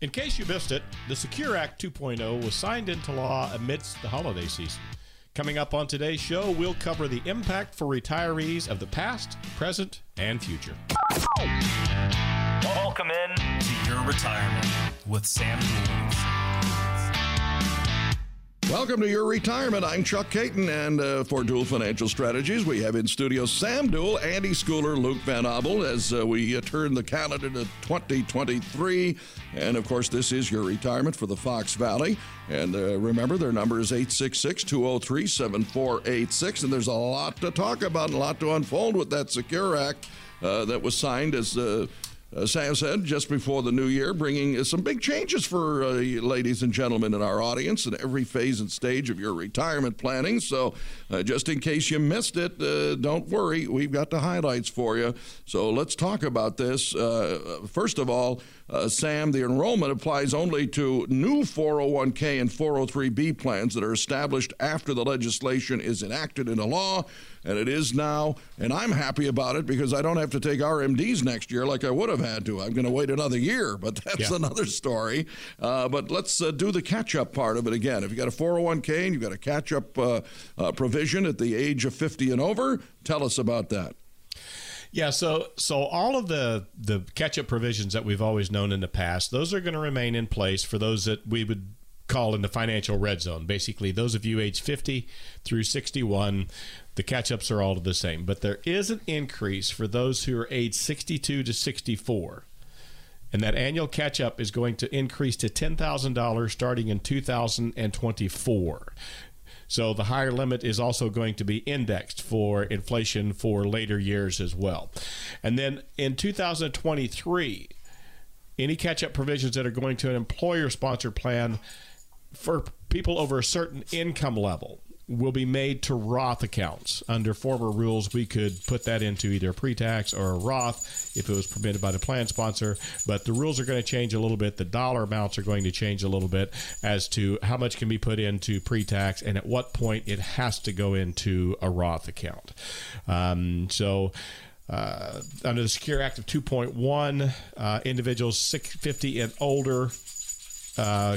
In case you missed it, the Secure Act 2.0 was signed into law amidst the holiday season. Coming up on today's show, we'll cover the impact for retirees of the past, present, and future. Welcome in to your retirement with Sam Duell. Welcome to your retirement. I'm Chuck Caton, and uh, for Duell Financial Strategies, we have in studio Sam Duell, Andy Schooler, Luke Van Abel, as uh, we uh, turn the calendar to 2023. And of course, this is your retirement for the Fox Valley. And uh, remember, their number is 866 203 7486. And there's a lot to talk about and a lot to unfold with that Secure Act uh, that was signed as uh, uh, Sam said just before the new year, bringing uh, some big changes for uh, ladies and gentlemen in our audience in every phase and stage of your retirement planning. So, uh, just in case you missed it, uh, don't worry, we've got the highlights for you. So, let's talk about this. Uh, first of all, Sam, the enrollment applies only to new 401k and 403b plans that are established after the legislation is enacted into law, and it is now. And I'm happy about it because I don't have to take RMDs next year like I would have had to. I'm going to wait another year, but that's yeah. another story. Uh, but let's uh, do the catch up part of it again. If you got a 401k and you've got a catch up uh, uh, provision at the age of 50 and over, tell us about that. Yeah, so so all of the the catch up provisions that we've always known in the past, those are going to remain in place for those that we would call in the financial red zone. Basically, those of you age 50 through 61, the catch ups are all the same. But there is an increase for those who are age 62 to 64. And that annual catch up is going to increase to $10,000 starting in 2024. So the higher limit is also going to be indexed for inflation for later years as well. And then in 2023, any catch up provisions that are going to an employer sponsored plan for people over a certain income level will be made to Roth accounts. Under former rules, we could put that into either a pre-tax or a Roth if it was permitted by the plan sponsor. But the rules are going to change a little bit. The dollar amounts are going to change a little bit as to how much can be put into pre-tax and at what point it has to go into a Roth account. Um, so. Uh, under the Secure Act of 2.1, uh, individuals 650 and older uh,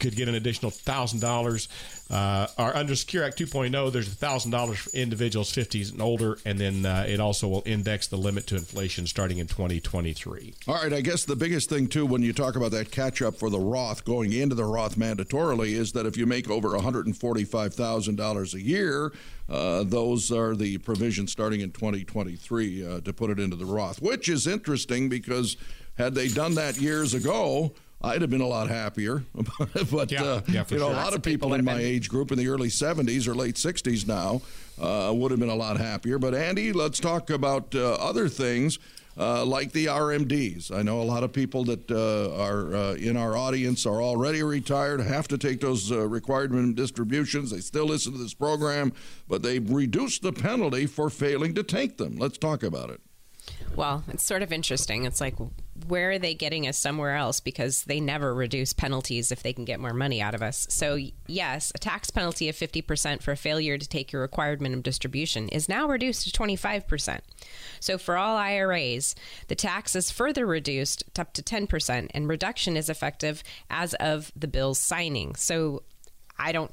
could get an additional thousand dollars. Uh, our under Secure Act 2.0, there's a thousand dollars for individuals 50s and older, and then uh, it also will index the limit to inflation starting in 2023. All right, I guess the biggest thing too when you talk about that catch up for the Roth going into the Roth mandatorily is that if you make over 145 thousand dollars a year, uh, those are the provisions starting in 2023 uh, to put it into the Roth, which is interesting because had they done that years ago I'd have been a lot happier. but yeah, uh, yeah, you know, sure. a lot of people, people in my been... age group in the early 70s or late 60s now uh, would have been a lot happier. But Andy, let's talk about uh, other things. Uh, like the RMDs. I know a lot of people that uh, are uh, in our audience are already retired, have to take those required minimum distributions. They still listen to this program, but they've reduced the penalty for failing to take them. Let's talk about it. Well, it's sort of interesting. It's like, where are they getting us somewhere else? Because they never reduce penalties if they can get more money out of us. So, yes, a tax penalty of 50% for a failure to take your required minimum distribution is now reduced to 25%. So, for all IRAs, the tax is further reduced up to 10%, and reduction is effective as of the bill's signing. So, I don't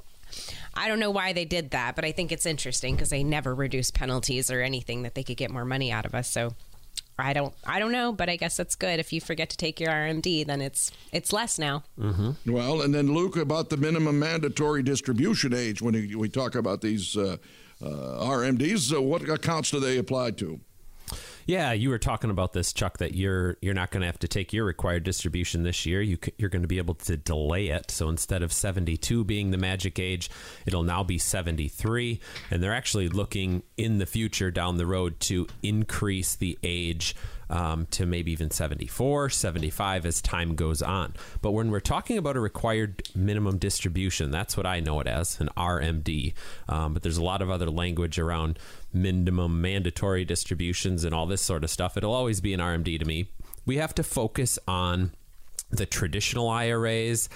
I don't know why they did that, but I think it's interesting because they never reduce penalties or anything that they could get more money out of us. So I don't I don't know, but I guess that's good. If you forget to take your RMD, then it's it's less now. Mm-hmm. Well, and then Luke about the minimum mandatory distribution age when we talk about these uh, uh, RMDs, uh, what accounts do they apply to? Yeah, you were talking about this, Chuck. That you're you're not going to have to take your required distribution this year. You you're going to be able to delay it. So instead of 72 being the magic age, it'll now be 73. And they're actually looking in the future down the road to increase the age um, to maybe even 74, 75 as time goes on. But when we're talking about a required minimum distribution, that's what I know it as an RMD. Um, but there's a lot of other language around minimum mandatory distributions and all this sort of stuff. It'll always be an RMD to me. We have to focus on the traditional IRAs.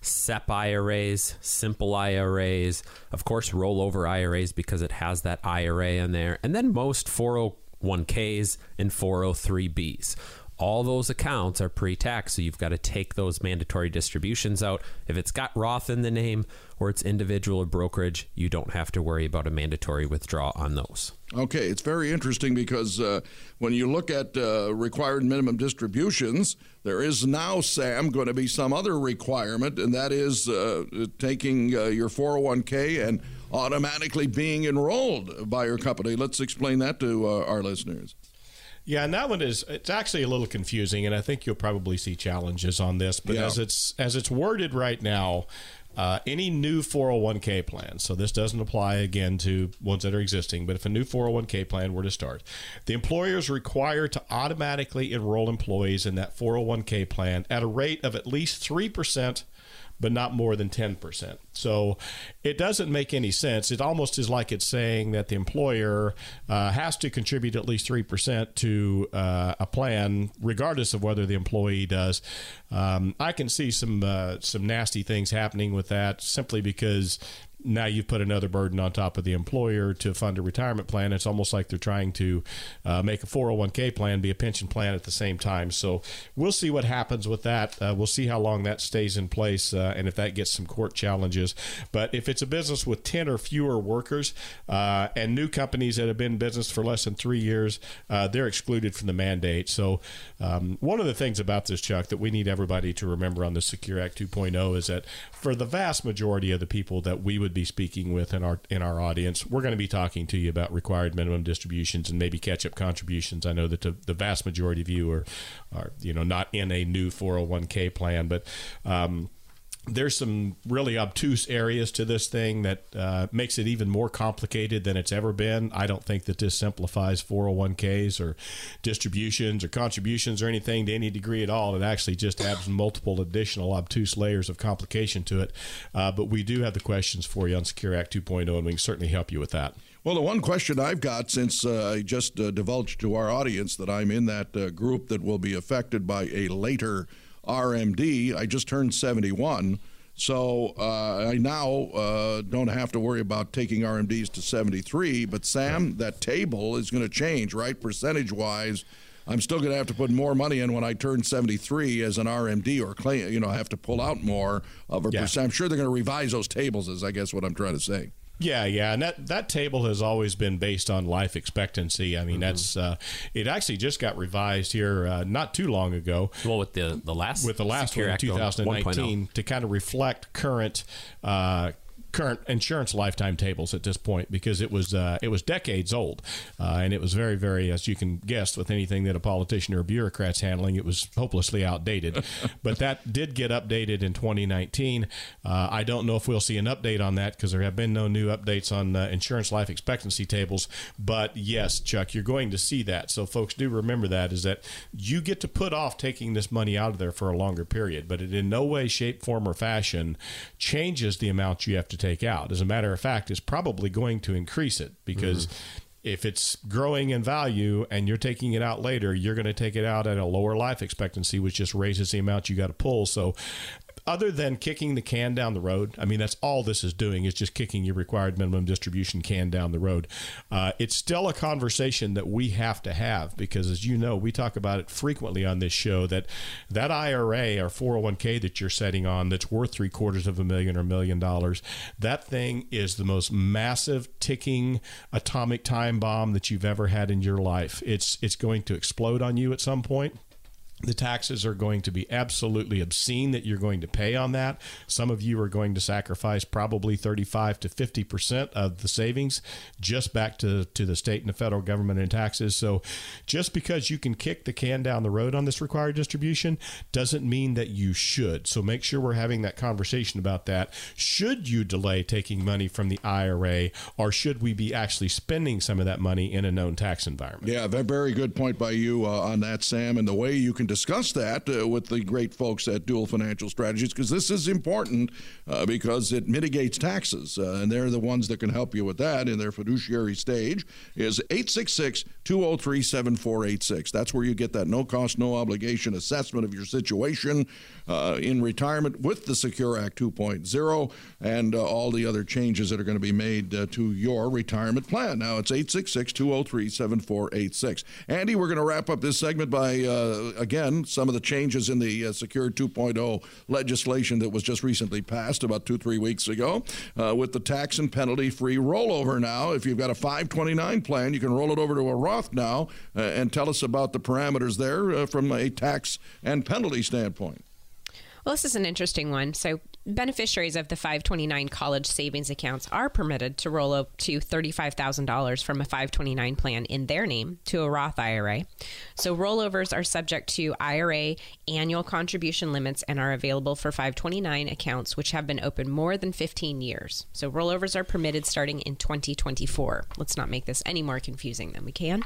SEP IRAs, simple IRAs, of course, rollover IRAs because it has that IRA in there, and then most 401 1Ks and 403Bs. All those accounts are pre-tax, so you've got to take those mandatory distributions out. If it's got Roth in the name or it's individual or brokerage, you don't have to worry about a mandatory withdrawal on those. Okay, it's very interesting because uh, when you look at uh, required minimum distributions, there is now, Sam, going to be some other requirement, and that is uh, taking uh, your 401k and automatically being enrolled by your company. Let's explain that to uh, our listeners. Yeah, and that one is it's actually a little confusing, and I think you'll probably see challenges on this. But Yeah. as it's as it's worded right now, uh, any new 401k plan, so this doesn't apply again to ones that are existing, but if a new 401k plan were to start, the employer is required to automatically enroll employees in that 401k plan at a rate of at least three percent but not more than 10%. So it doesn't make any sense. It almost is like it's saying that the employer uh, has to contribute at least 3% to uh, a plan, regardless of whether the employee does. Um, I can see some uh, some nasty things happening with that simply because now you've put another burden on top of the employer to fund a retirement plan. It's almost like they're trying to uh, make a 401k plan be a pension plan at the same time. So we'll see what happens with that. Uh, we'll see how long that stays in place uh, and if that gets some court challenges. But if it's a business with 10 or fewer workers uh, and new companies that have been in business for less than three years, uh, they're excluded from the mandate. So um, one of the things about this, Chuck, that we need everybody to remember on the Secure Act 2.0 is that for the vast majority of the people that we would be speaking with in our in our audience, we're going to be talking to you about required minimum distributions and maybe catch up contributions. I know that the, the vast majority of you are are you know not in a new 401k plan, but um, there's some really obtuse areas to this thing that uh, makes it even more complicated than it's ever been. I don't think that this simplifies 401ks or distributions or contributions or anything to any degree at all. It actually just adds multiple additional obtuse layers of complication to it. Uh, but we do have the questions for you on Secure Act 2.0, and we can certainly help you with that. Well, the one question I've got since uh, I just uh, divulged to our audience that I'm in that uh, group that will be affected by a later RMD, I just turned 71. So uh, I now uh, don't have to worry about taking RMDs to 73. But Sam, that table is going to change, right? Percentage wise, I'm still going to have to put more money in when I turn 73 as an RMD or claim, you know, I have to pull out more of a Yeah. percent. I'm sure they're going to revise those tables, is I guess what I'm trying to say. Yeah, yeah, and that that table has always been based on life expectancy. I mean, that's uh, it. Actually, just got revised here uh, not too long ago. Well, with the the last with the last Secure one Act oh. 2019 to kind of reflect current uh, current insurance lifetime tables at this point because it was uh, it was decades old. Uh, and it was very very as you can guess with anything that a politician or a bureaucrat's handling it was hopelessly outdated. But that did get updated in 2019 uh, I don't know if we'll see an update on that because there have been no new updates on uh, insurance life expectancy tables. But yes Chuck you're going to see that. So folks do remember that is that you get to put off taking this money out of there for a longer period. But it in no way shape form or fashion changes the amount you have to take out. As a matter of fact it's probably going to increase it because mm-hmm. if it's growing in value and you're taking it out later you're going to take it out at a lower life expectancy which just raises the amount you got to pull. So other than kicking the can down the road, I mean, that's all this is doing is just kicking your required minimum distribution can down the road. Uh, it's still a conversation that we have to have because, as you know, we talk about it frequently on this show that that IRA or 401k that you're setting on that's worth three quarters of a million or a million dollars, that thing is the most massive ticking atomic time bomb that you've ever had in your life. It's it's going to explode on you at some point the taxes are going to be absolutely obscene that you're going to pay on that. Some of you are going to sacrifice probably 35 to 50 percent of the savings just back to, to the state and the federal government in taxes. So just because you can kick the can down the road on this required distribution doesn't mean that you should. So make sure we're having that conversation about that. Should you delay taking money from the IRA or should we be actually spending some of that money in a known tax environment? Yeah, ve- very good point by you uh, on that, Sam. And the way you can discuss that uh, with the great folks at Duell Financial Strategies because this is important uh, because it mitigates taxes, uh, and they're the ones that can help you with that in their fiduciary stage. Is 866 203 7486. That's where you get that no cost, no obligation assessment of your situation uh, in retirement with the Secure Act 2.0 and uh, all the other changes that are going to be made to your retirement plan. Now it's 866 203 7486. Andy, we're going to wrap up this segment by, uh, again, some of the changes in the uh, Secure 2.0 legislation that was just recently passed about two, three weeks ago uh, with the tax and penalty free rollover now. If you've got a 529 plan, you can roll it over to a Roth now and tell us about the parameters there from a tax and penalty standpoint. Well, this is an interesting one. So, beneficiaries of the 529 college savings accounts are permitted to roll up to $35,000 from a 529 plan in their name to a Roth IRA. So, rollovers are subject to IRA annual contribution limits and are available for 529 accounts which have been open more than 15 years. So, rollovers are permitted starting in 2024. Let's not make this any more confusing than we can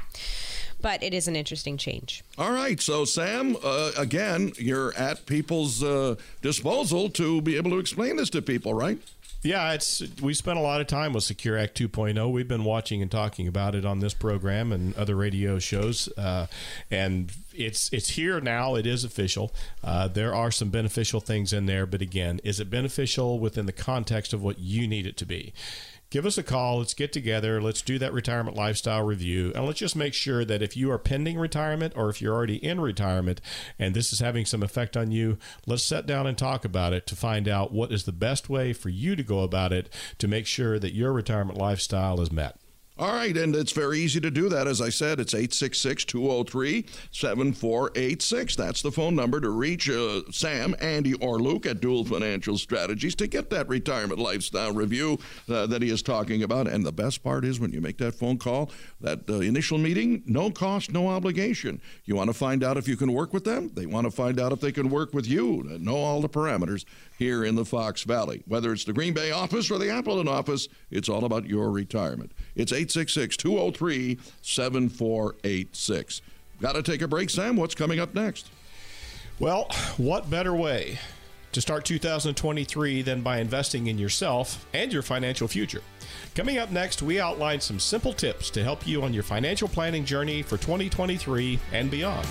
but it is an interesting change. All right. So, Sam, uh, again, you're at people's uh, disposal to be able to explain this to people, right? Yeah, it's we spent a lot of time with Secure Act 2.0. We've been watching and talking about it on this program and other radio shows, uh, and it's it's here now. It is official. Uh, there are some beneficial things in there, but again, is it beneficial within the context of what you need it to be? Give us a call. Let's get together. Let's do that retirement lifestyle review. And let's just make sure that if you are pending retirement or if you're already in retirement and this is having some effect on you, let's sit down and talk about it to find out what is the best way for you to go about it to make sure that your retirement lifestyle is met. All right, and it's very easy to do that. As I said, it's 866 203 7486. That's the phone number to reach uh, Sam, Andy, or Luke at Duell Financial Strategies to get that retirement lifestyle review uh, that he is talking about. And the best part is when you make that phone call, that uh, initial meeting, no cost, no obligation. You want to find out if you can work with them, they want to find out if they can work with you, know all the parameters here in the Fox Valley. Whether it's the Green Bay office or the Appleton office, it's all about your retirement. It's 866 203 7486. Got to take a break, Sam. What's coming up next? Well, what better way to start 2023 than by investing in yourself and your financial future? Coming up next, we outline some simple tips to help you on your financial planning journey for 2023 and beyond.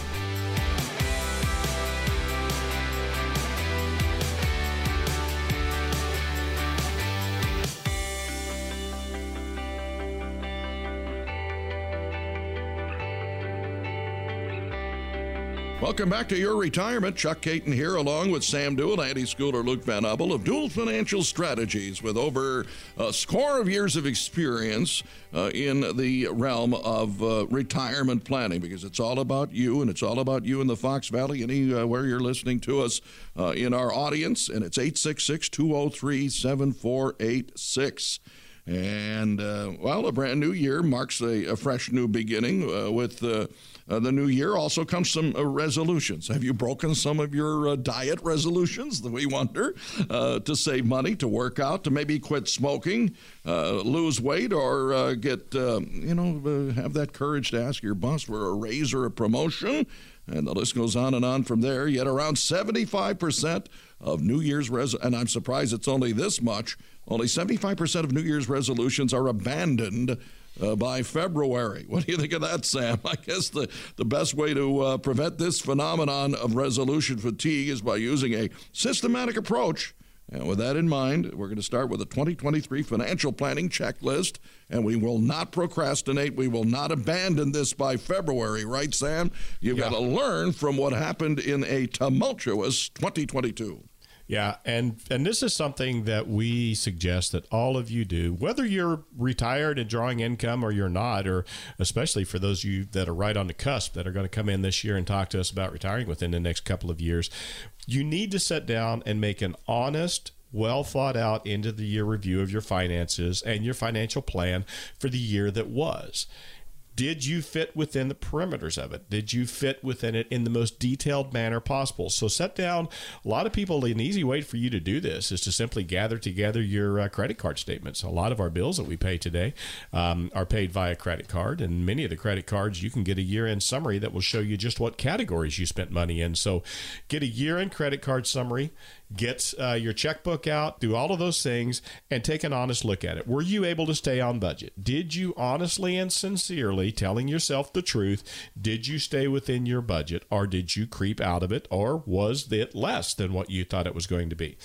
Welcome back to Your Retirement. Chuck Caton here, along with Sam Duell, Andy Schooler, Luke Van Ubbel of Duell Financial Strategies, with over a score of years of experience uh, in the realm of uh, retirement planning, because it's all about you, and it's all about you in the Fox Valley, anywhere you're listening to us uh, in our audience, and it's 866 203 7486. And, uh, well, a brand new year marks a, a fresh new beginning uh, with uh, the new year also comes some uh, resolutions. Have you broken some of your uh, diet resolutions? That we wonder uh, to save money, to work out, to maybe quit smoking, uh, lose weight, or uh, get you know have that courage to ask your boss for a raise or a promotion. And the list goes on and on from there. Yet around 75% of New Year's res and I'm surprised it's only this much. Only 75% of New Year's resolutions are abandoned uh, by February. What do you think of that, Sam? I guess the, the best way to uh, prevent this phenomenon of resolution fatigue is by using a systematic approach. And with that in mind, we're going to start with a 2023 financial planning checklist, and we will not procrastinate. We will not abandon this by February, right, Sam? You've yeah. got to learn from what happened in a tumultuous 2022. Yeah, and and this is something that we suggest that all of you do, whether you're retired and drawing income or you're not, or especially for those of you that are right on the cusp that are going to come in this year and talk to us about retiring within the next couple of years. You need to sit down and make an honest well thought out end of the year review of your finances and your financial plan for the year that was Did you fit within the perimeters of it? Did you fit within it in the most detailed manner possible? So set down. A lot of people, an easy way for you to do this is to simply gather together your uh, credit card statements. A lot of our bills that we pay today um, are paid via credit card, and many of the credit cards you can get a year-end summary that will show you just what categories you spent money in. So get a year-end credit card summary get uh, your checkbook out, do all of those things, and take an honest look at it. Were you able to stay on budget? Did you honestly and sincerely, telling yourself the truth, did you stay within your budget, or did you creep out of it, or was it less than what you thought it was going to be?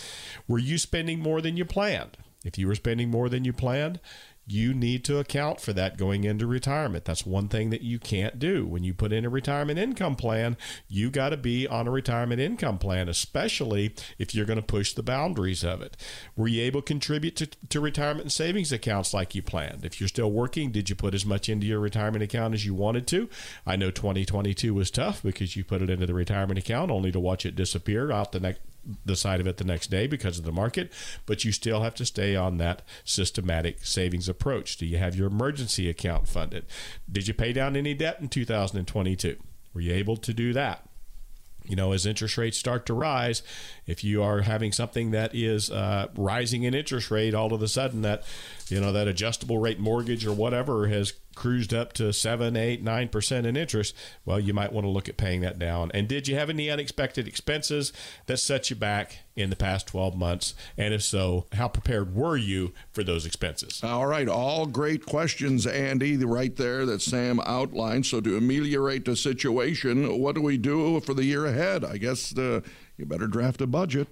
Were you spending more than you planned? If you were spending more than you planned, you need to account for that going into retirement. That's one thing that you can't do. When you put in a retirement income plan, you got to be on a retirement income plan, especially if you're going to push the boundaries of it. Were you able to contribute to, to retirement and savings accounts like you planned? If you're still working, did you put as much into your retirement account as you wanted to? I know 2022 was tough because you put it into the retirement account only to watch it disappear out the next the side of it the next day because of the market, but you still have to stay on that systematic savings approach. Do you have your emergency account funded? Did you pay down any debt in 2022? Were you able to do that? You know, as interest rates start to rise, if you are having something that is uh, rising in interest rate, all of a sudden that you know that adjustable rate mortgage or whatever has cruised up to seven, eight, nine percent in interest, well, you might want to look at paying that down. And did you have any unexpected expenses that set you back in the past 12 months? And if so, how prepared were you for those expenses? All right, all great questions, Andy, right there that Sam outlined. So to ameliorate the situation, what do we do for the year ahead? I guess uh, you better draft a budget.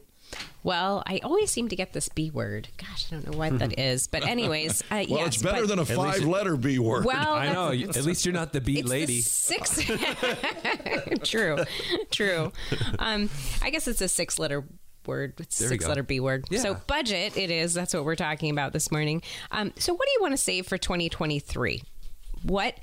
Well, I always seem to get this B word. Gosh, I don't know what that is. But, anyways, uh, well, yes, it's better but, than a five letter B word. Well, I know. At least you're not the B it's the lady. six. true, true. Um, I guess it's a six letter word we six-letter b word Yeah. so budget it is that's what we're talking about this morning um, so what do you want to save for 2023 what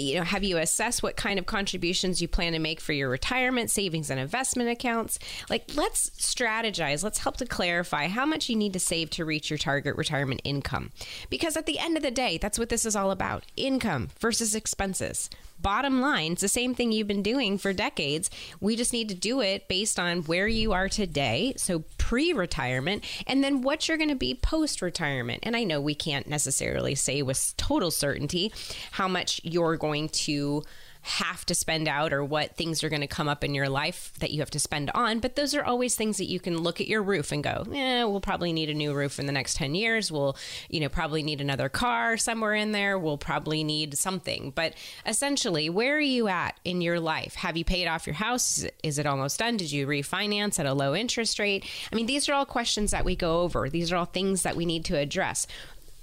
you know have you assessed what kind of contributions you plan to make for your retirement savings and investment accounts? Like let's strategize. Let's help to clarify how much you need to save to reach your target retirement income. Because at the end of the day that's what this is all about income versus expenses bottom line it's the same thing you've been doing for decades. We just need to do it based on where you are today. So pre-retirement and then what you're going to be post-retirement. And i know we can't necessarily say with total certainty how much you're going to have to spend out or what things are going to come up in your life that you have to spend on but those are always things that you can look at your roof and go yeah we'll probably need a new roof in the next 10 years. We'll you know probably need another car somewhere in there. We'll probably need something. But essentially where are you at in your life? Have you paid off your house? Is it almost done? Did you refinance at a low interest rate? I mean these are all questions that we go over. These are all things that we need to address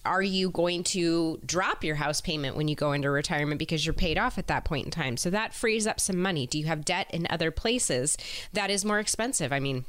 are you going to drop your house payment when you go into retirement because you're paid off at that point in time? So that frees up some money. Do you have debt in other places that is more expensive? I mean,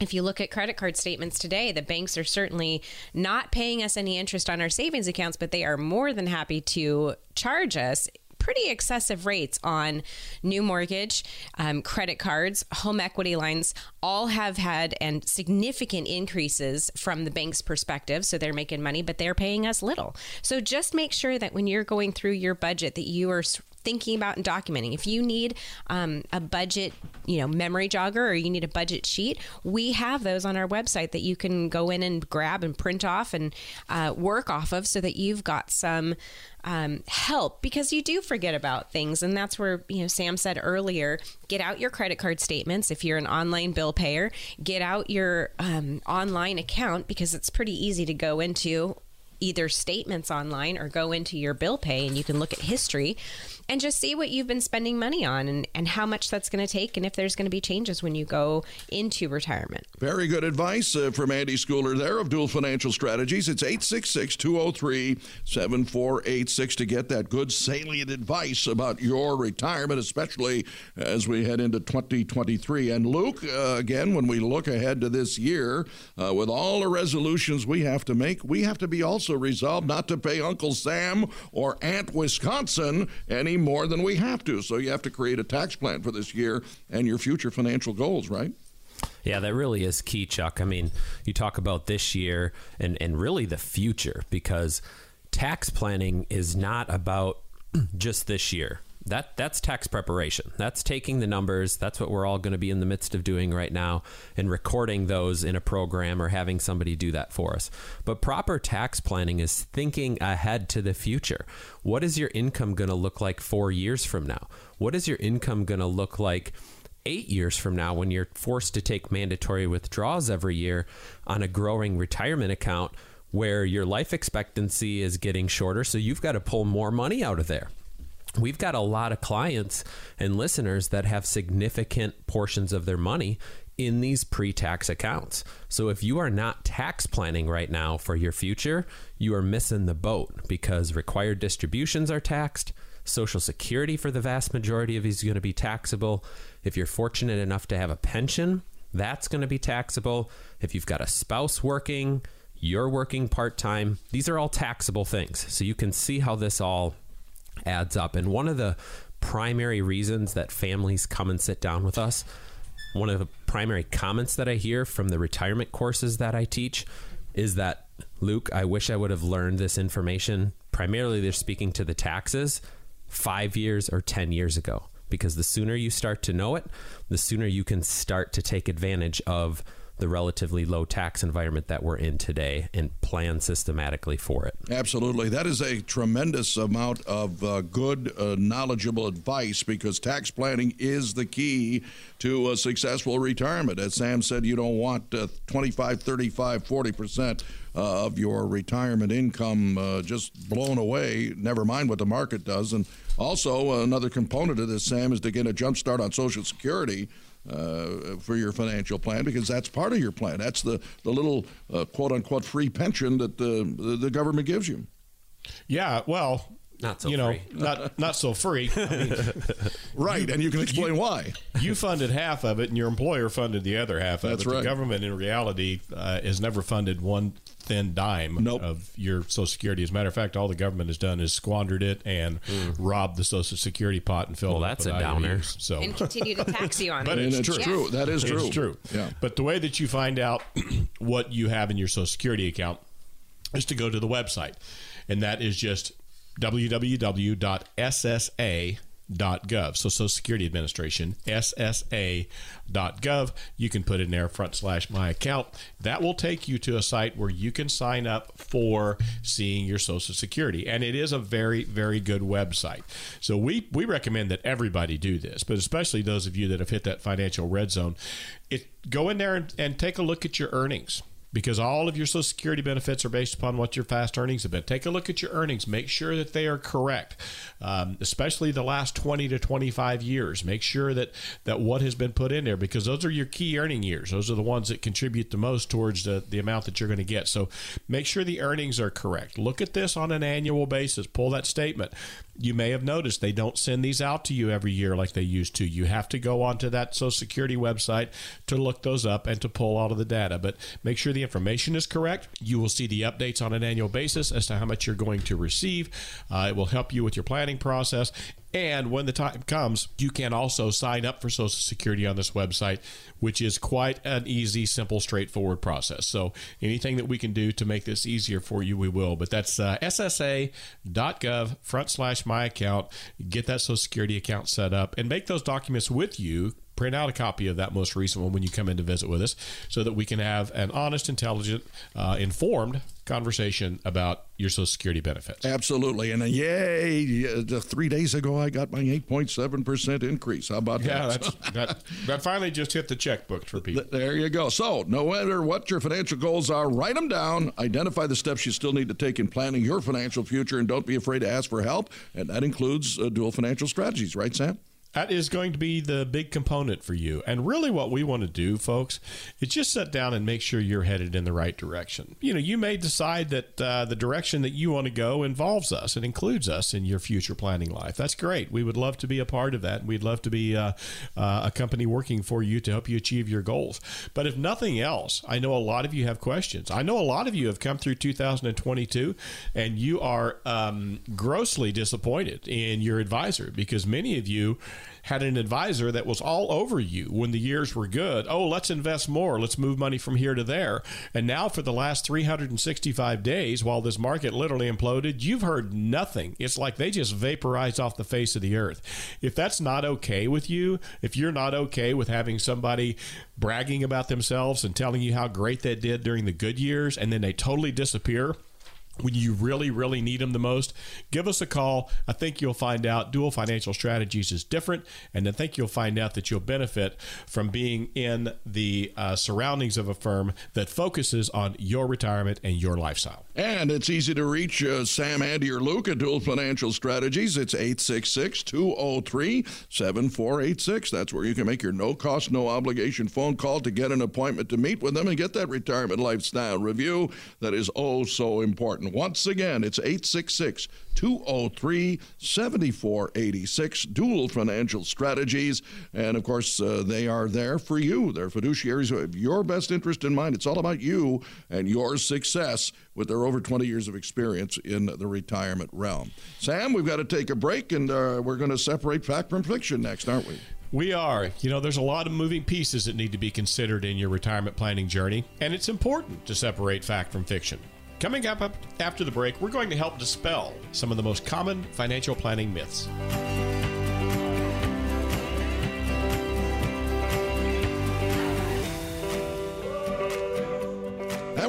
if you look at credit card statements today, the banks are certainly not paying us any interest on our savings accounts, but they are more than happy to charge us pretty excessive rates on new mortgage, um, credit cards, home equity lines, all have had and significant increases from the bank's perspective. So they're making money, but they're paying us little. So just make sure that when you're going through your budget, that you are thinking about and documenting. If you need um, a budget, you know, memory jogger or you need a budget sheet, we have those on our website that you can go in and grab and print off and uh, work off of so that you've got some um, help because you do forget about things. And that's where, you know, Sam said earlier get out your credit card statements. If you're an online bill payer, get out your um, online account because it's pretty easy to go into either statements online or go into your bill pay and you can look at history and just see what you've been spending money on and, and how much that's going to take and if there's going to be changes when you go into retirement. Very good advice uh, from Andy Schooler there of Duell Financial Strategies. It's 866 203 7486 to get that good salient advice about your retirement, especially as we head into 2023. And Luke, uh, again, when we look ahead to this year, uh, with all the resolutions we have to make, we have to be also resolved not to pay Uncle Sam or Aunt Wisconsin any more than we have to. So you have to create a tax plan for this year and your future financial goals, right? Yeah, that really is key, Chuck. I mean, you talk about this year and, and really the future because tax planning is not about just this year. That that's tax preparation. That's taking the numbers. That's what we're all going to be in the midst of doing right now and recording those in a program or having somebody do that for us. But proper tax planning is thinking ahead to the future. What is your income going to look like 4 years from now? What is your income going to look like eight years from now when you're forced to take mandatory withdrawals every year on a growing retirement account where your life expectancy is getting shorter, so you've got to pull more money out of there. We've got a lot of clients and listeners that have significant portions of their money in these pre tax accounts. So if you are not tax planning right now for your future, you are missing the boat because required distributions are taxed. Social Security for the vast majority of you is going to be taxable. If you're fortunate enough to have a pension, that's going to be taxable. If you've got a spouse working, you're working part time, these are all taxable things. So you can see how this all adds up. And one of the primary reasons that families come and sit down with us, one of the primary comments that I hear from the retirement courses that I teach is that, Luke, I wish I would have learned this information. Primarily, they're speaking to the taxes five years or 10 years ago. Because the sooner you start to know it, the sooner you can start to take advantage of the relatively low tax environment that we're in today and plan systematically for it. Absolutely. That is a tremendous amount of uh, good, uh, knowledgeable advice because tax planning is the key to a successful retirement. As Sam said, you don't want uh, 25, 35, 40% uh, of your retirement income uh, just blown away, never mind what the market does. And also, another component of this, Sam, is to get a jump start on Social Security uh, for your financial plan because that's part of your plan. That's the, the little uh, quote unquote free pension that the, the government gives you. Yeah, well, not so you know, free. not not so free. I mean, right, and you can explain you, why. you funded half of it, and your employer funded the other half of That's it. right. The government, in reality, uh, has never funded one thin dime Nope. of your Social Security. As a matter of fact, all the government has done is squandered it and hmm. robbed the Social Security pot and filled Well, it that's with a downer. IOUs. So and continue to tax you on But it. But it's it's true. true. That is true. It's true. Yeah. But the way that you find out what you have in your Social Security account is to go to the website, and that is just www.ssa.gov. So Social Security Administration, ssa.gov. You can put in there front slash my account. That will take you to a site where you can sign up for seeing your Social Security, and it is a very very good website. So we we recommend that everybody do this, but especially those of you that have hit that financial red zone. It go in there and, and take a look at your earnings because all of your Social Security benefits are based upon what your past earnings have been. Take a look at your earnings. Make sure that they are correct, um, especially the last 20 to 25 years. Make sure that, that what has been put in there, because those are your key earning years. Those are the ones that contribute the most towards the, the amount that you're going to get. So make sure the earnings are correct. Look at this on an annual basis. Pull that statement. You may have noticed they don't send these out to you every year like they used to. You have to go onto that Social Security website to look those up and to pull out of the data. But make sure the information is correct. You will see the updates on an annual basis as to how much you're going to receive. Uh, it will help you with your planning process. And when the time comes, you can also sign up for Social Security on this website, which is quite an easy, simple, straightforward process. So anything that we can do to make this easier for you, we will. But that's uh, ssa.gov front slash my account. Get that Social Security account set up and make those documents with you print out a copy of that most recent one when you come in to visit with us so that we can have an honest, intelligent, uh, informed conversation about your Social Security benefits. Absolutely. And uh, yay, yeah, three days ago, I got my 8.7% increase. How about Yeah, that? that's, that, that finally just hit the checkbook for people. There you go. So, no matter what your financial goals are, write them down. Identify the steps you still need to take in planning your financial future, and don't be afraid to ask for help. And that includes uh, Duell financial strategies, right, Sam? That is going to be the big component for you. And really, what we want to do, folks, is just sit down and make sure you're headed in the right direction. You know, you may decide that uh, the direction that you want to go involves us and includes us in your future planning life. That's great. We would love to be a part of that. We'd love to be uh, uh, a company working for you to help you achieve your goals. But if nothing else, I know a lot of you have questions. I know a lot of you have come through 2022 and you are um, grossly disappointed in your advisor because many of you had an advisor that was all over you when the years were good. Oh, let's invest more. Let's move money from here to there. And now, for the last 365 days, while this market literally imploded, you've heard nothing. It's like they just vaporized off the face of the earth. If that's not okay with you, if you're not okay with having somebody bragging about themselves and telling you how great they did during the good years and then they totally disappear, when you really, really need them the most, give us a call. I think you'll find out Duell Financial Strategies is different, and I think you'll find out that you'll benefit from being in the uh, surroundings of a firm that focuses on your retirement and your lifestyle. And it's easy to reach uh, Sam, Andy, or Luke at Duell Financial Strategies. It's 866 203 7486. That's where you can make your no cost, no obligation phone call to get an appointment to meet with them and get that retirement lifestyle review that is oh so important. Once again, it's 866 203 7486. Duell Financial Strategies. And of course, uh, they are there for you. They're fiduciaries who have your best interest in mind. It's all about you and your success with their over 20 years of experience in the retirement realm. Sam, we've got to take a break and uh, we're going to separate fact from fiction next, aren't we? We are. You know, there's a lot of moving pieces that need to be considered in your retirement planning journey, and it's important to separate fact from fiction. Coming up, after the break, we're going to help dispel some of the most common financial planning myths.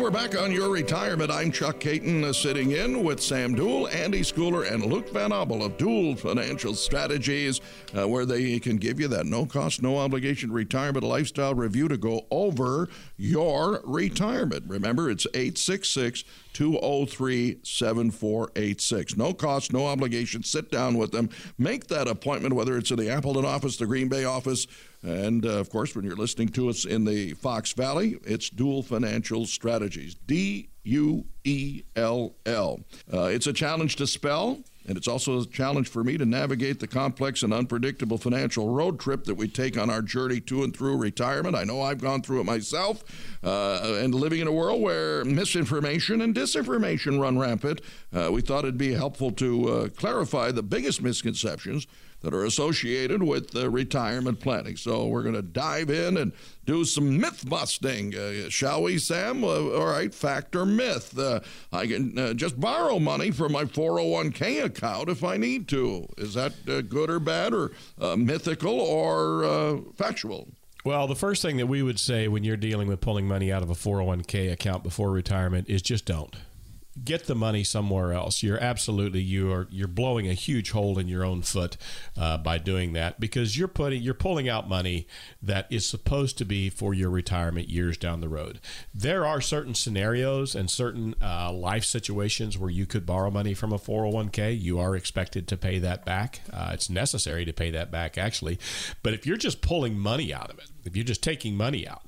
We're back on your retirement. I'm Chuck Caton, uh, sitting in with Sam Duell, Andy Schooler, and Luke Van Obel of Duell Financial Strategies, uh, where they can give you that no cost, no obligation retirement lifestyle review to go over your retirement. Remember, it's 866 203 7486. No cost, no obligation. Sit down with them. Make that appointment, whether it's in the Appleton office, the Green Bay office, and uh, of course, when you're listening to us in the Fox Valley, it's Duell Financial Strategies. D U E L L. Uh, it's a challenge to spell. And it's also a challenge for me to navigate the complex and unpredictable financial road trip that we take on our journey to and through retirement. I know I've gone through it myself. Uh, and living in a world where misinformation and disinformation run rampant, uh, we thought it'd be helpful to uh, clarify the biggest misconceptions that are associated with uh, retirement planning. So we're going to dive in and do some myth busting, uh, shall we, Sam? Uh, all right, fact or myth? Uh, I can uh, just borrow money from my 401k account if I need to. Is that uh, good or bad, or mythical or factual? Well, the first thing that we would say when you're dealing with pulling money out of a 401k account before retirement is just don't get the money somewhere else. You're absolutely you are you're blowing a huge hole in your own foot uh, by doing that because you're putting you're pulling out money that is supposed to be for your retirement years down the road. There are certain scenarios and certain uh, life situations where you could borrow money from a 401k. You are expected to pay that back. Uh, it's necessary to pay that back actually, but if you're just pulling money out of it, if you're just taking money out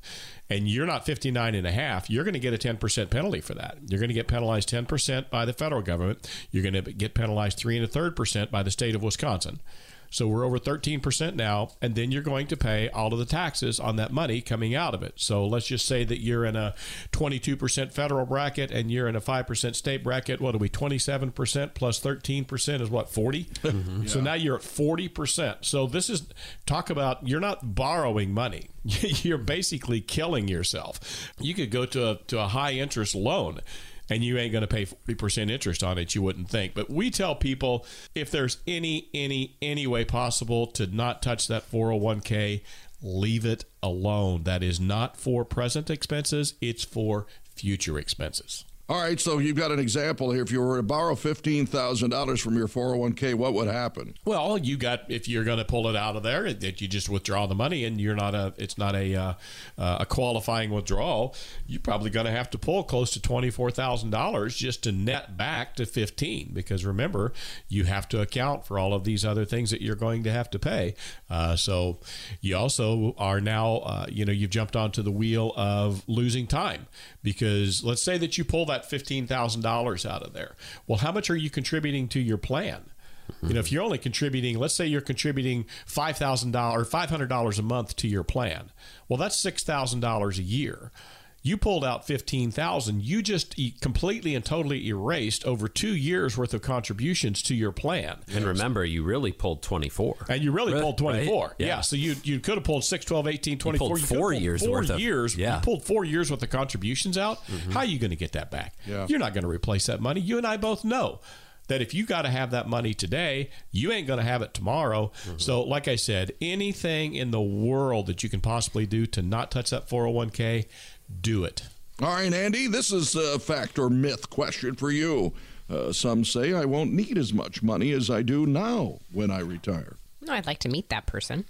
and you're not 59 and a half, you're going to get a 10% penalty for that. You're going to get penalized 10% by the federal government. You're going to get penalized three and a third percent by the state of Wisconsin. So we're over 13% now, and then you're going to pay all of the taxes on that money coming out of it. So let's just say that you're in a 22% federal bracket and you're in a 5% state bracket. What are we, 27% plus 13% is what, 40? Mm-hmm. Yeah. So now you're at 40%. So this is, talk about, you're not borrowing money. you're basically killing yourself. You could go to a, to a high interest loan and you ain't going to pay 40% interest on it, you wouldn't think. But we tell people if there's any, any, any way possible to not touch that 401k, leave it alone. That is not for present expenses, it's for future expenses. All right, so you've got an example here. If you were to borrow fifteen thousand dollars from your four hundred one k, what would happen? Well, you got if you're going to pull it out of there, that you just withdraw the money, and you're not a it's not a uh, uh a qualifying withdrawal. You're probably going to have to pull close to twenty four thousand dollars just to net back to fifteen, because remember you have to account for all of these other things that you're going to have to pay. Uh, so you also are now uh, you know you've jumped onto the wheel of losing time because let's say that you pull that that $15,000 out of there. Well, how much are you contributing to your plan? You know, if you're only contributing, let's say you're contributing five thousand dollars, five hundred dollars a month to your plan. Well, that's six thousand dollars a year. You pulled out 15,000. You just e- completely and totally erased over 2 years worth of contributions to your plan. And remember, you really pulled 24. And you really Right, pulled 24. right? Yeah. Yeah. So you you could have pulled 6, 12, 18, 24. pulled You could four pulled years four worth of- years. yeah. You pulled 4 years worth of contributions out. Mm-hmm. How are you going to get that back? Yeah. You're not going to replace that money. You and I both know that if you got to have that money today, you ain't going to have it tomorrow. Mm-hmm. So, like I said, anything in the world that you can possibly do to not touch that 401k, do it. All right, Andy, this is a fact or myth question for you. Uh, some say I won't need as much money as I do now when I retire. No, I'd like to meet that person.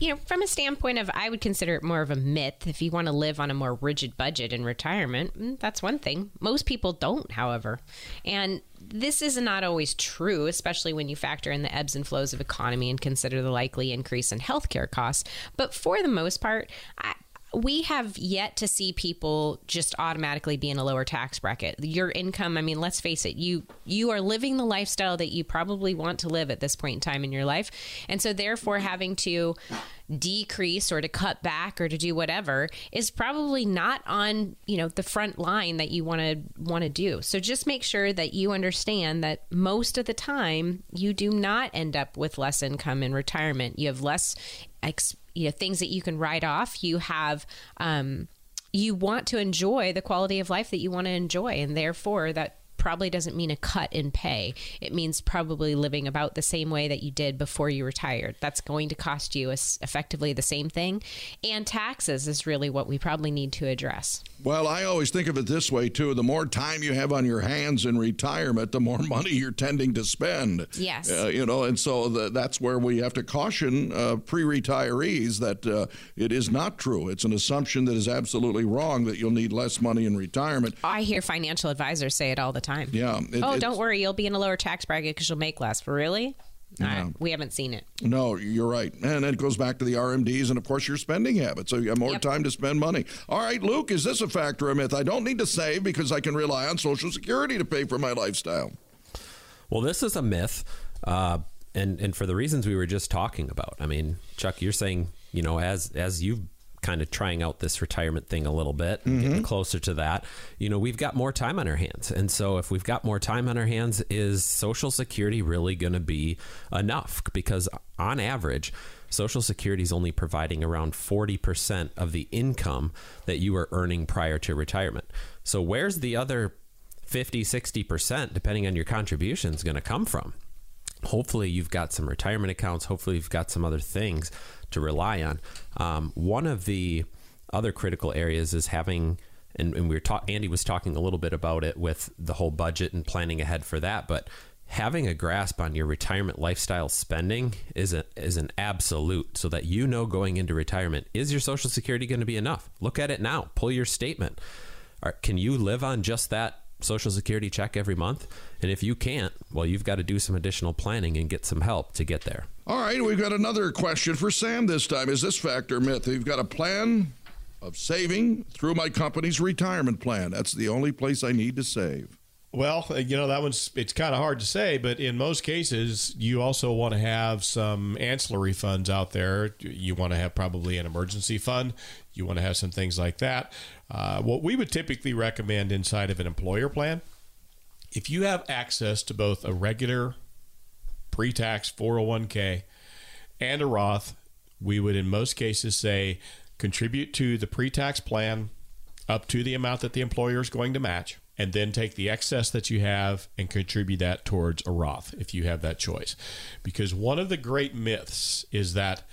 You know, from a standpoint of, I would consider it more of a myth. If you want to live on a more rigid budget in retirement, mm, that's one thing. Most people don't, however. And this is not always true, especially when you factor in the ebbs and flows of economy and consider the likely increase in healthcare costs. But for the most part, I, we have yet to see people just automatically be in a lower tax bracket. Your income, I mean, let's face it, you you are living the lifestyle that you probably want to live at this point in time in your life. And so therefore having to decrease or to cut back or to do whatever is probably not on, you know, the front line that you want to want to do. So just make sure that you understand that most of the time you do not end up with less income in retirement. You have less you know things that you can write off. You have um, you want to enjoy the quality of life that you want to enjoy, and therefore that probably doesn't mean a cut in pay. It means probably living about the same way that you did before you retired. That's going to cost you effectively the same thing. And taxes is really what we probably need to address. Well, I always think of it this way, too. The more time you have on your hands in retirement, the more money you're tending to spend. Yes. Uh, you know, and so the, that's where we have to caution uh, pre retirees that uh, it is not true. It's an assumption that is absolutely wrong that you'll need less money in retirement. I hear financial advisors say it all the time. Yeah. it- oh, don't worry, you'll be in a lower tax bracket because you'll make less. Really? Yeah. We haven't seen it. No, you're right. And it goes back to the RMDs and, of course, your spending habits. So you have more Yep. time to spend money. All right, Luke, is this a fact or a myth? I don't need to save because I can rely on Social Security to pay for my lifestyle. Well, this is a myth, uh, and and for the reasons we were just talking about. I mean, Chuck, you're saying you know as as you've kind of trying out this retirement thing a little bit, and getting mm-hmm. closer to that. You know, we've got more time on our hands, and so if we've got more time on our hands, is Social Security really going to be enough? Because on average. Social Security is only providing around 40% of the income that you were earning prior to retirement. So, where's the other 50, 60%, depending on your contributions, going to come from? Hopefully, you've got some retirement accounts. Hopefully, you've got some other things to rely on. Um, one of the other critical areas is having, and, and we were talking, Andy was talking a little bit about it with the whole budget and planning ahead for that, but having a grasp on your retirement lifestyle spending is a, is an absolute so that you know going into retirement is your social security going to be enough? Look at it now. Pull your statement. Can you live on just that social security check every month and if you can't well you've got to do some additional planning and get some help to get there All right, we've got another question for Sam this time. Is this fact or myth? You've got a plan of saving through my company's retirement plan. That's the only place I need to save. Well, uh, you know that one's it's kind of hard to say, but in most cases, you also want to have some ancillary funds out there. You want to have probably an emergency fund. You want to have some things like that. Uh, what we would typically recommend inside of an employer plan, if you have access to both a regular pre-tax 401k and a Roth, we would in most cases say contribute to the pre-tax plan up to the amount that the employer is going to match and then take the excess that you have and contribute that towards a Roth if you have that choice. Because one of the great myths is that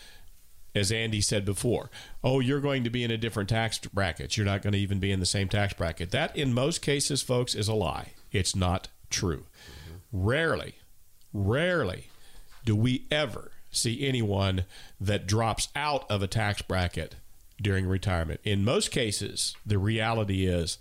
as Andy said before, oh, you're going to be in a different tax bracket. You're not going to even be in the same tax bracket. That, in most cases, folks, is a lie. It's not true. Rarely, rarely do we ever see anyone that drops out of a tax bracket during retirement. In most cases, the reality is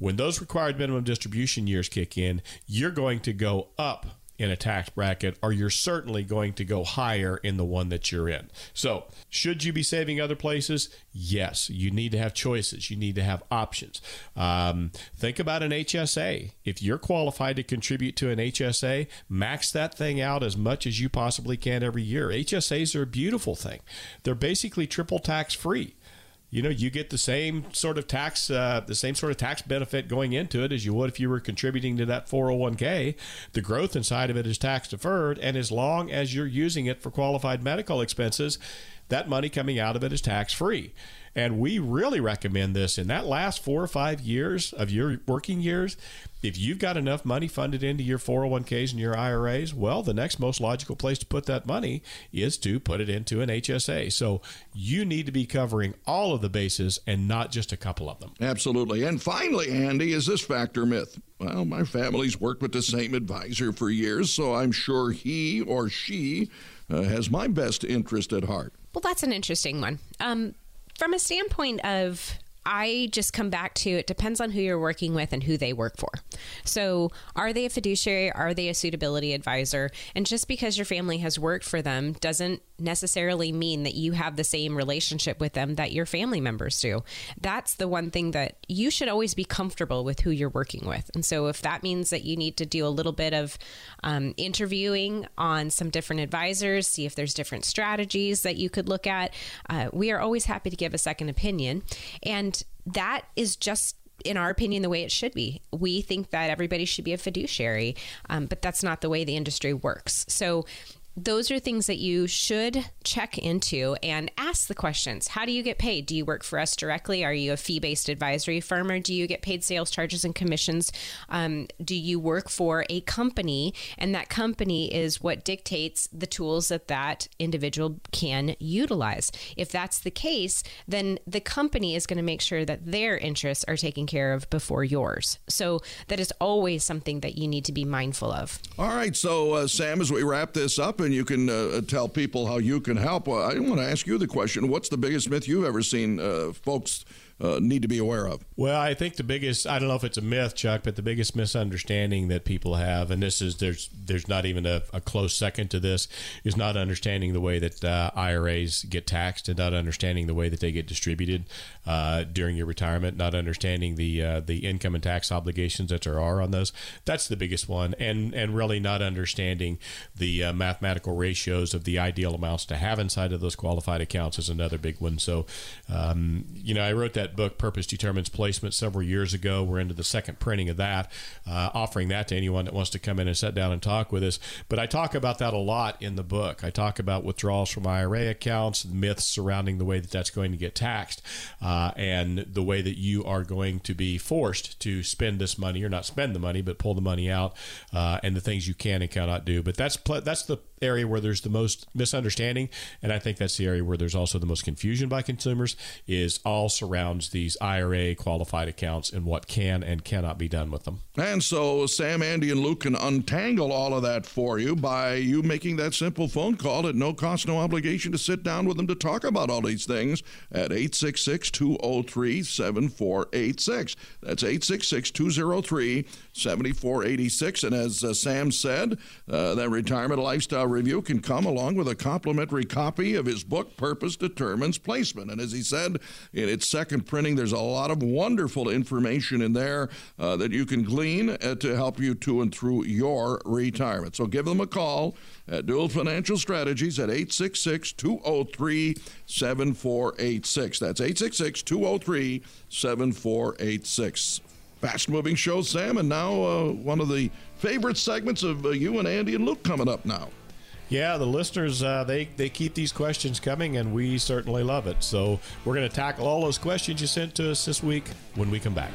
when those required minimum distribution years kick in, you're going to go up in a tax bracket, or you're certainly going to go higher in the one that you're in. So, should you be saving other places? Yes. You need to have choices. You need to have options. Um, think about an HSA. If you're qualified to contribute to an HSA, max that thing out as much as you possibly can every year. HSAs are a beautiful thing. They're basically triple tax free you know, you get the same sort of tax, uh, the same sort of tax benefit going into it as you would if you were contributing to that 401k. The growth inside of it is tax deferred, and as long as you're using it for qualified medical expenses, that money coming out of it is tax free. And we really recommend this in that last four or five years of your working years. If you've got enough money funded into your 401ks and your IRAs, well, the next most logical place to put that money is to put it into an HSA. So you need to be covering all of the bases and not just a couple of them. Absolutely. And finally, Andy, is this factor myth? Well, my family's worked with the same advisor for years, so I'm sure he or she uh, has my best interest at heart. Well, that's an interesting one. Um, from a standpoint of I just come back to it depends on who you're working with and who they work for. So, are they a fiduciary? Are they a suitability advisor? And just because your family has worked for them doesn't necessarily mean that you have the same relationship with them that your family members do. That's the one thing that you should always be comfortable with who you're working with. And so, if that means that you need to do a little bit of um, interviewing on some different advisors, see if there's different strategies that you could look at, uh, we are always happy to give a second opinion. And that is just in our opinion, the way it should be. We think that everybody should be a fiduciary, um, but that's not the way the industry works. So those are things that you should check into and ask the questions. How do you get paid? Do you work for us directly? Are you a fee based advisory firm or do you get paid sales charges and commissions? Um, do you work for a company and that company is what dictates the tools that that individual can utilize? If that's the case, then the company is going to make sure that their interests are taken care of before yours. So that is always something that you need to be mindful of. All right. So, uh, Sam, as we wrap this up, and you can uh, tell people how you can help. I want to ask you the question: What's the biggest myth you've ever seen uh, folks uh, need to be aware of? Well, I think the biggest I don't know if it's a myth, Chuck, but the biggest misunderstanding that people have, and this is there's there's not even a, a close second to this, is not understanding the way that uh, IRAs get taxed and not understanding the way that they get distributed uh, during your retirement, not understanding the uh, the income and tax obligations that there are on those. That's the biggest one, and and really not understanding the uh, mathematical ratios of the ideal amounts to have inside of those qualified accounts is another big one. So, um, you know, I wrote that book, Purpose Determines Placement, several years ago. We're into the second printing of that, uh, offering that to anyone that wants to come in and sit down and talk with us. But I talk about that a lot in the book. I talk about withdrawals from IRA accounts, myths surrounding the way that that's going to get taxed, uh, and the way that you are going to be forced to spend this money, or not spend the money, but pull the money out, uh, and the things you can and cannot do. But that's that's the area where there's the most misunderstanding, and I think that's the area where there's also the most confusion by consumers. Is all surrounds these IRA qualified accounts and what can and cannot be done with them. And so Sam, Andy, and Luke can untangle all of that for you by you making that simple phone call at no cost, no obligation to sit down with them to talk about all these things at 866 203 7486. That's 866 203 7486. And as uh, Sam said, uh, that retirement lifestyle review can come along with a complimentary copy of his book, Purpose Determines Placement. And as he said in its second printing, there's a lot of wonderful information in there uh, that you can glean uh, to help you to and through your retirement. So give them a call at Duell Financial Strategies at 866 203 7486. That's 866 203 7486. Fast moving show, Sam, and now uh, one of the favorite segments of uh, you and Andy and Luke coming up now. Yeah, the listeners uh, they they keep these questions coming, and we certainly love it. So we're going to tackle all those questions you sent to us this week when we come back.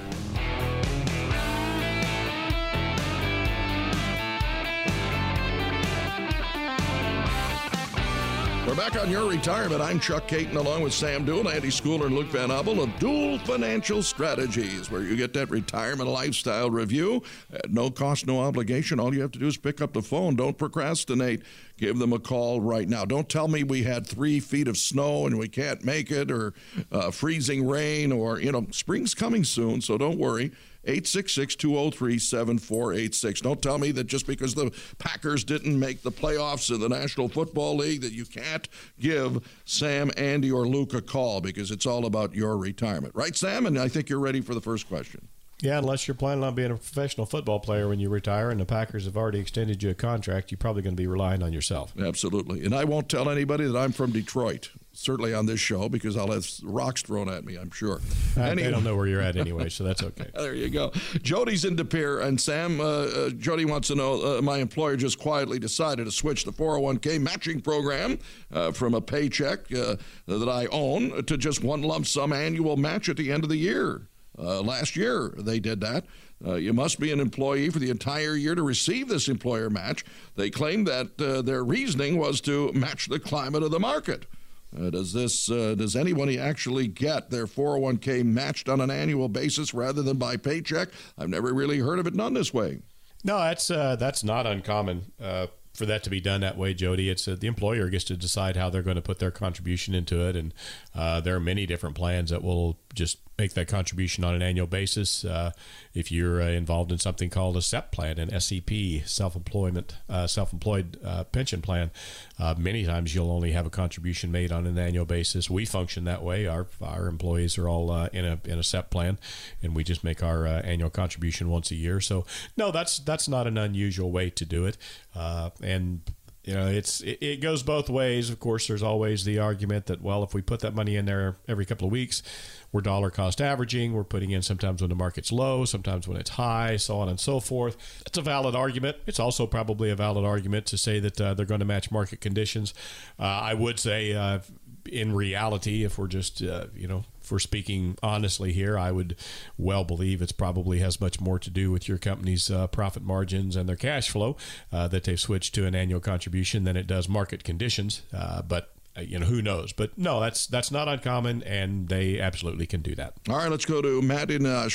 We're back on your retirement. I'm Chuck Caton along with Sam Duell, Andy Schooler, and Luke Van Abel of Duell Financial Strategies, where you get that retirement lifestyle review at no cost, no obligation. All you have to do is pick up the phone. Don't procrastinate. Give them a call right now. Don't tell me we had three feet of snow and we can't make it, or uh, freezing rain, or, you know, spring's coming soon, so don't worry. 866 203 7486. Don't tell me that just because the Packers didn't make the playoffs in the National Football League that you can't give Sam, Andy, or Luke a call because it's all about your retirement. Right, Sam? And I think you're ready for the first question. Yeah, unless you're planning on being a professional football player when you retire and the Packers have already extended you a contract, you're probably going to be relying on yourself. Absolutely. And I won't tell anybody that I'm from Detroit. certainly on this show because I'll have rocks thrown at me, I'm sure. Uh, Anyway- They don't know where you're at anyway, so that's okay. there you go. Jody's in De Pere, and Sam, uh, uh, Jody wants to know uh, my employer just quietly decided to switch the 401k matching program uh, from a paycheck uh, that I own to just one lump sum annual match at the end of the year. Uh, last year, they did that. Uh, you must be an employee for the entire year to receive this employer match. They claim that uh, their reasoning was to match the climate of the market. Uh, does this uh, does anyone actually get their 401k matched on an annual basis rather than by paycheck? I've never really heard of it done this way. No, that's uh, that's not uncommon for that to be done that way, Jody. It's uh, the employer gets to decide how they're going to put their contribution into it, and uh, there are many different plans that will just make that contribution on an annual basis. Uh, if you're uh, involved in something called a SEP plan, an SEP, self-employment, uh, self-employed uh, pension plan, uh, many times you'll only have a contribution made on an annual basis. We function that way. Our our employees are all uh, in a in a SEP plan, and we just make our annual contribution once a year. So no, that's that's not an unusual way to do it, and you know it's it, it goes both ways. Of course there's always the argument that well if we put that money in there every couple of weeks we're dollar cost averaging we're putting in sometimes when the market's low sometimes when it's high so on and so forth. It's a valid argument. It's also probably a valid argument to say that uh, they're going to match market conditions. Uh, i would say uh, in reality if we're just uh, you know we're speaking honestly here, I would well believe it's probably has much more to do with your company's uh, profit margins and their cash flow uh, that they've switched to an annual contribution than it does market conditions. Uh, but uh, you know who knows? But no, that's that's not uncommon, and they absolutely can do that. All right, let's go to Matt in uh.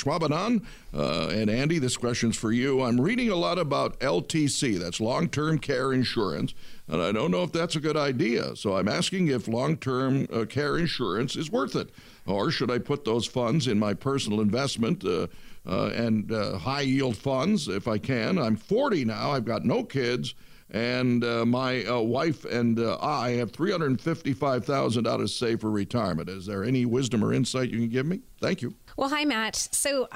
Uh, and Andy, this question's for you. I'm reading a lot about LTC, that's long term care insurance, and I don't know if that's a good idea. So I'm asking if long term uh, care insurance is worth it. Or should I put those funds in my personal investment uh, uh, and uh, high yield funds if I can? I'm 40 now, I've got no kids. And uh, my uh, wife and uh, I have three hundred fifty-five thousand dollars saved for retirement. Is there any wisdom or insight you can give me? Thank you. Well, hi, Matt. So,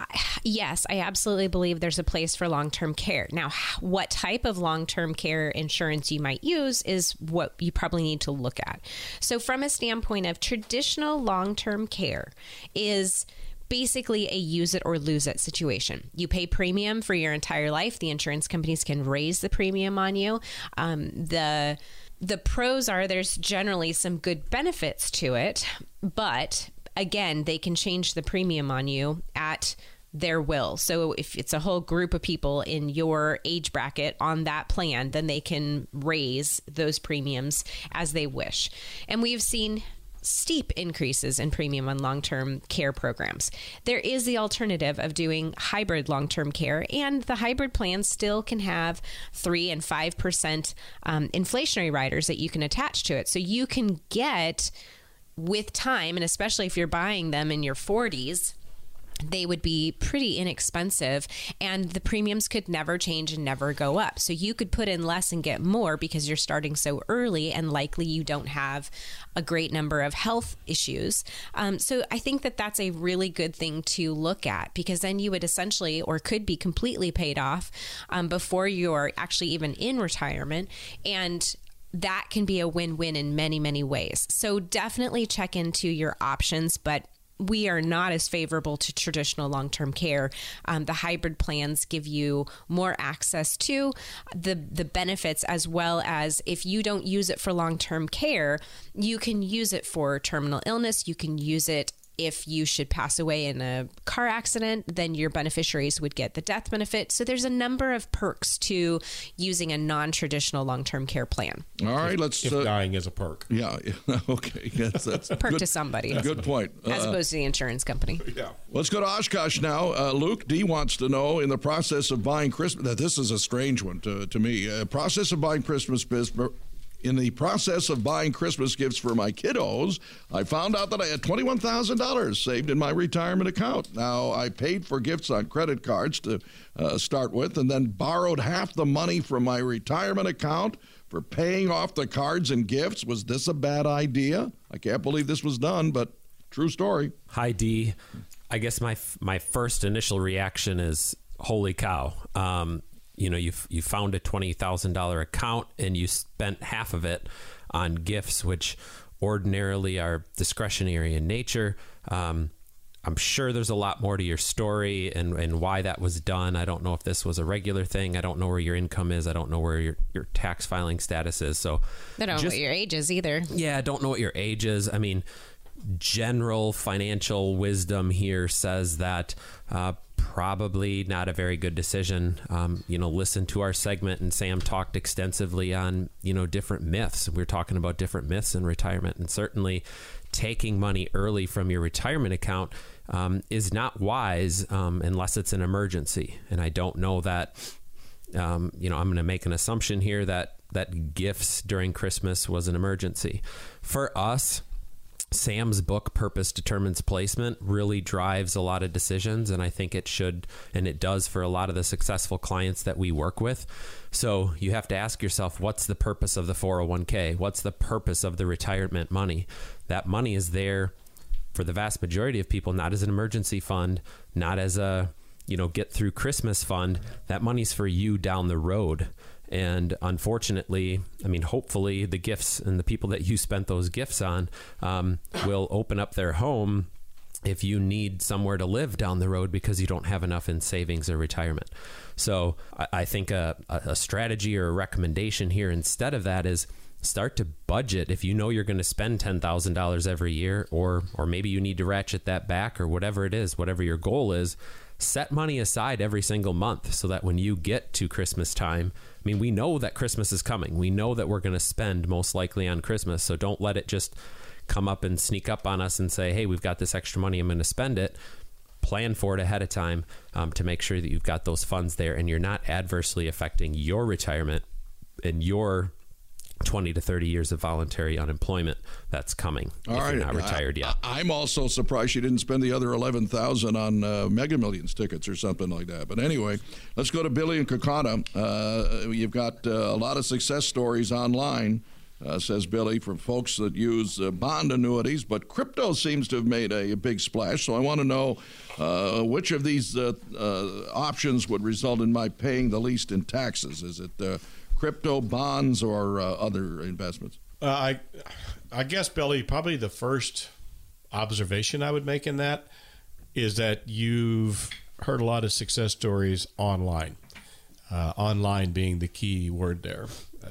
yes, I absolutely believe there's a place for long term care. Now, what type of long term care insurance you might use is what you probably need to look at. So, from a standpoint of traditional long term care, is basically a use it or lose it situation. You pay premium for your entire life. The insurance companies can raise the premium on you. Um, the the pros are there's generally some good benefits to it, but again, they can change the premium on you at their will. So if it's a whole group of people in your age bracket on that plan, then they can raise those premiums as they wish. And we've seen steep increases in premium on long term care programs. There is the alternative of doing hybrid long term care, and the hybrid plans still can have 3 and 5% um, inflationary riders that you can attach to it. So you can get with time, and especially if you're buying them in your 40s, they would be pretty inexpensive and the premiums could never change and never go up. So you could put in less and get more because you're starting so early and likely you don't have a great number of health issues. Um, so I think that that's a really good thing to look at because then you would essentially or could be completely paid off um, before you're actually even in retirement. And that can be a win win in many, many ways. So definitely check into your options, but we are not as favorable to traditional long term care. Um, the hybrid plans give you more access to the the benefits as well as if you don't use it for long term care, you can use it for terminal illness. You can use it if you should pass away in a car accident, then your beneficiaries would get the death benefit. So there's a number of perks to using a non-traditional long-term care plan. All right, let's. If Uh, dying is a perk. yeah, okay. That's, that's Perk good, to somebody, Good point. as Uh, opposed to the insurance company. Yeah. Let's go to Oshkosh now. Uh, Luke D wants to know in the process of buying Christmas. That this is a strange one to, to me. Uh, process of buying Christmas bis- In the process of buying Christmas gifts for my kiddos, I found out that I had $21,000 saved in my retirement account. Now, I paid for gifts on credit cards to uh, start with and then borrowed half the money from my retirement account for paying off the cards and gifts. Was this a bad idea? I can't believe this was done, but true story. Hi D. I guess my my first initial reaction is holy cow. Um, you know, you you found a twenty thousand dollar account and you spent half of it on gifts, which ordinarily are discretionary in nature. Um, I'm sure there's a lot more to your story and, and why that was done. I don't know if this was a regular thing. I don't know where your income is. I don't know where your, your tax filing status is. So I don't know what your age is either. Yeah, I don't know what your age is. I mean, general financial wisdom here says that uh, probably not a very good decision. Um, you know, listen to our segment, and Sam talked extensively on you know different myths. We we're talking about different myths in retirement, and certainly taking money early from your retirement account um, is not wise um, unless it's an emergency. And I don't know that. Um, you know, I'm going to make an assumption here that that gifts during Christmas was an emergency. For us, Sam's book, Purpose Determines Placement, really drives a lot of decisions. And I think it should, and it does for a lot of the successful clients that we work with. So you have to ask yourself what's the purpose of the 401k? What's the purpose of the retirement money? That money is there for the vast majority of people, not as an emergency fund, not as a you know get through Christmas fund. That money's for you down the road. And unfortunately, I mean, hopefully, the gifts and the people that you spent those gifts on um, will open up their home if you need somewhere to live down the road because you don't have enough in savings or retirement. So I, think a, a strategy or a recommendation here instead of that is start to budget if you know you're going to spend $10,000 every year or or maybe you need to ratchet that back or whatever it is whatever your goal is set money aside every single month so that when you get to Christmas time I mean we know that Christmas is coming. We know that we're going to spend most likely on Christmas so don't let it just come up and sneak up on us and say hey we've got this extra money I'm going to spend it. Plan for it ahead of time um, to make sure that you've got those funds there and you're not adversely affecting your retirement and your 20 to 30 years of voluntary unemployment that's coming All if right. you're not retired yet. I, am also surprised you didn't spend the other 11,000 on uh, Mega Millions tickets or something like that. But anyway, let's go to Billy and Kaukauna. Uh, you've got uh, a lot of success stories online. Uh, says Billy, from folks that use uh, bond annuities, but crypto seems to have made a, a big splash. So I want to know uh, which of these uh, uh, options would result in my paying the least in taxes. Is it uh, crypto bonds or uh, other investments? Uh, I, I guess, Billy, probably the first observation I would make in that is that you've heard a lot of success stories online. Uh, online being the key word there. Uh,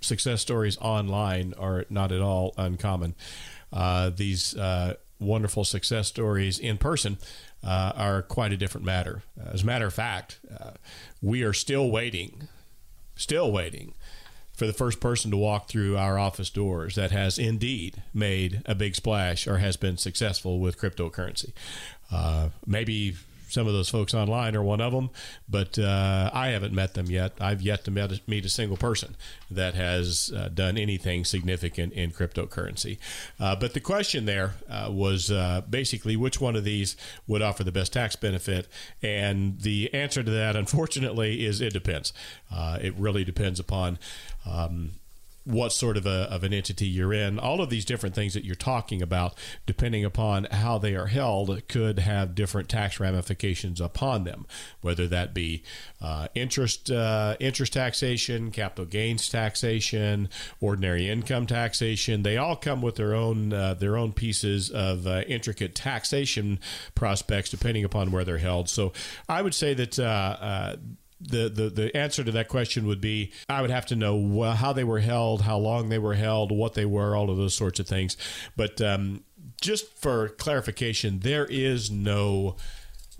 success stories online are not at all uncommon. Uh, these uh, wonderful success stories in person uh, are quite a different matter. As a matter of fact, uh, we are still waiting still waiting for the first person to walk through our office doors that has indeed made a big splash or has been successful with cryptocurrency. Uh, maybe some of those folks online are one of them, but uh, I haven't met them yet. I've yet to met, meet a single person that has uh, done anything significant in cryptocurrency. Uh, but the question there uh, was uh, basically which one of these would offer the best tax benefit, and the answer to that, unfortunately, is it depends. Uh, it really depends upon. Um, what sort of, a, of an entity you're in. All of these different things that you're talking about, depending upon how they are held, could have different tax ramifications upon them, whether that be uh, interest uh, interest taxation, capital gains taxation, ordinary income taxation. They all come with their own uh, their own pieces of uh, intricate taxation prospects, depending upon where they're held. So I would say that uh, uh, the, the the answer to that question would be I would have to know how they were held, how long they were held, what they were, all of those sorts of things. But um, just for clarification, there is no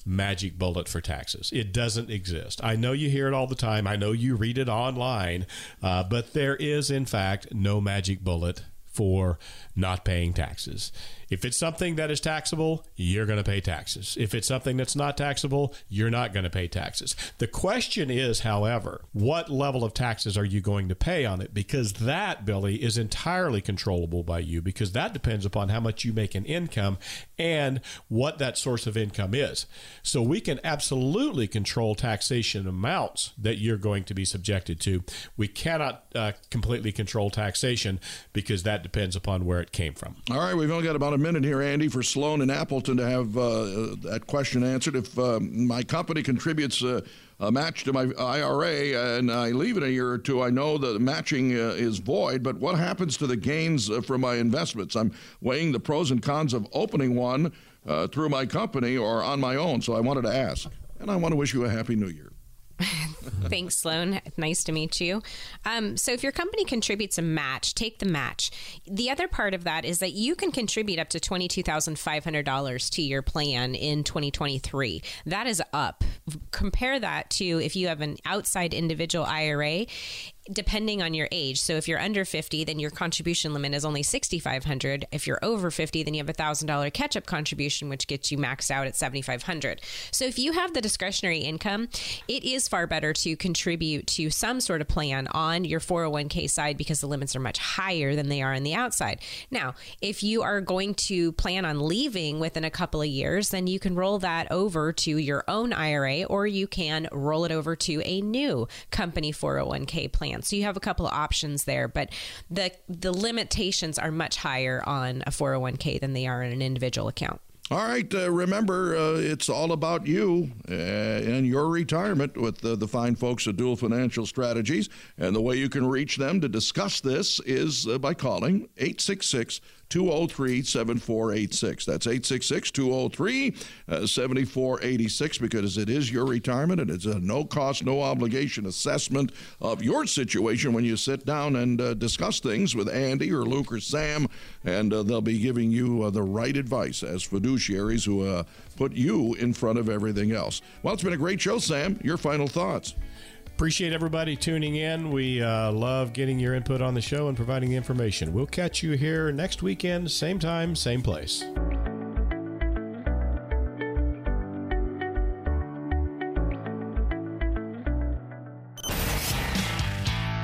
magic bullet for taxes. It doesn't exist. I know you hear it all the time. I know you read it online, uh, but there is, in fact, no magic bullet for not paying taxes. If it's something that is taxable, you're going to pay taxes. If it's something that's not taxable, you're not going to pay taxes. The question is, however, what level of taxes are you going to pay on it? Because that, Billy, is entirely controllable by you because that depends upon how much you make in income and what that source of income is. So we can absolutely control taxation amounts that you're going to be subjected to. We cannot uh, completely control taxation because that depends upon where it came from. All right, we've only got about a minute here, Andy, for Sloan and Appleton to have uh, that question answered. If uh, my company contributes a match to my IRA and I leave it a year or two, I know the matching uh, is void, but what happens to the gains uh, from my investments? I'm weighing the pros and cons of opening one uh, through my company or on my own, so I wanted to ask. And I want to wish you a happy new year. Thanks, Sloan. Nice to meet you. Um, so, if your company contributes a match, take the match. The other part of that is that you can contribute up to $22,500 to your plan in 2023. That is up. Compare that to if you have an outside individual IRA depending on your age. So if you're under 50, then your contribution limit is only 6500. If you're over 50, then you have a $1000 catch-up contribution which gets you maxed out at 7500. So if you have the discretionary income, it is far better to contribute to some sort of plan on your 401k side because the limits are much higher than they are on the outside. Now, if you are going to plan on leaving within a couple of years, then you can roll that over to your own IRA or you can roll it over to a new company 401k plan So you have a couple of options there, but the the limitations are much higher on a 401k than they are in an individual account. All right. Uh, remember, uh, it's all about you uh, and your retirement with the, the fine folks at Duell Financial Strategies. And the way you can reach them to discuss this is uh, by calling 866 203 7486. That's 866 203 uh, 7486 because it is your retirement and it's a no cost, no obligation assessment of your situation when you sit down and uh, discuss things with Andy or Luke or Sam. And uh, they'll be giving you uh, the right advice as fiduciaries who uh, put you in front of everything else. Well, it's been a great show, Sam. Your final thoughts. Appreciate everybody tuning in. We uh, love getting your input on the show and providing the information. We'll catch you here next weekend, same time, same place.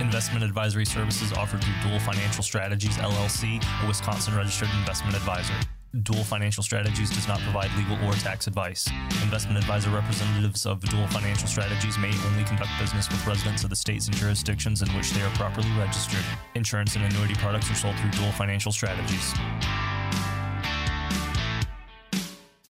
Investment advisory services offered through Duell Financial Strategies LLC, a Wisconsin registered investment advisor. Duell Financial Strategies does not provide legal or tax advice. Investment advisor representatives of Duell Financial Strategies may only conduct business with residents of the states and jurisdictions in which they are properly registered. Insurance and annuity products are sold through Duell Financial Strategies.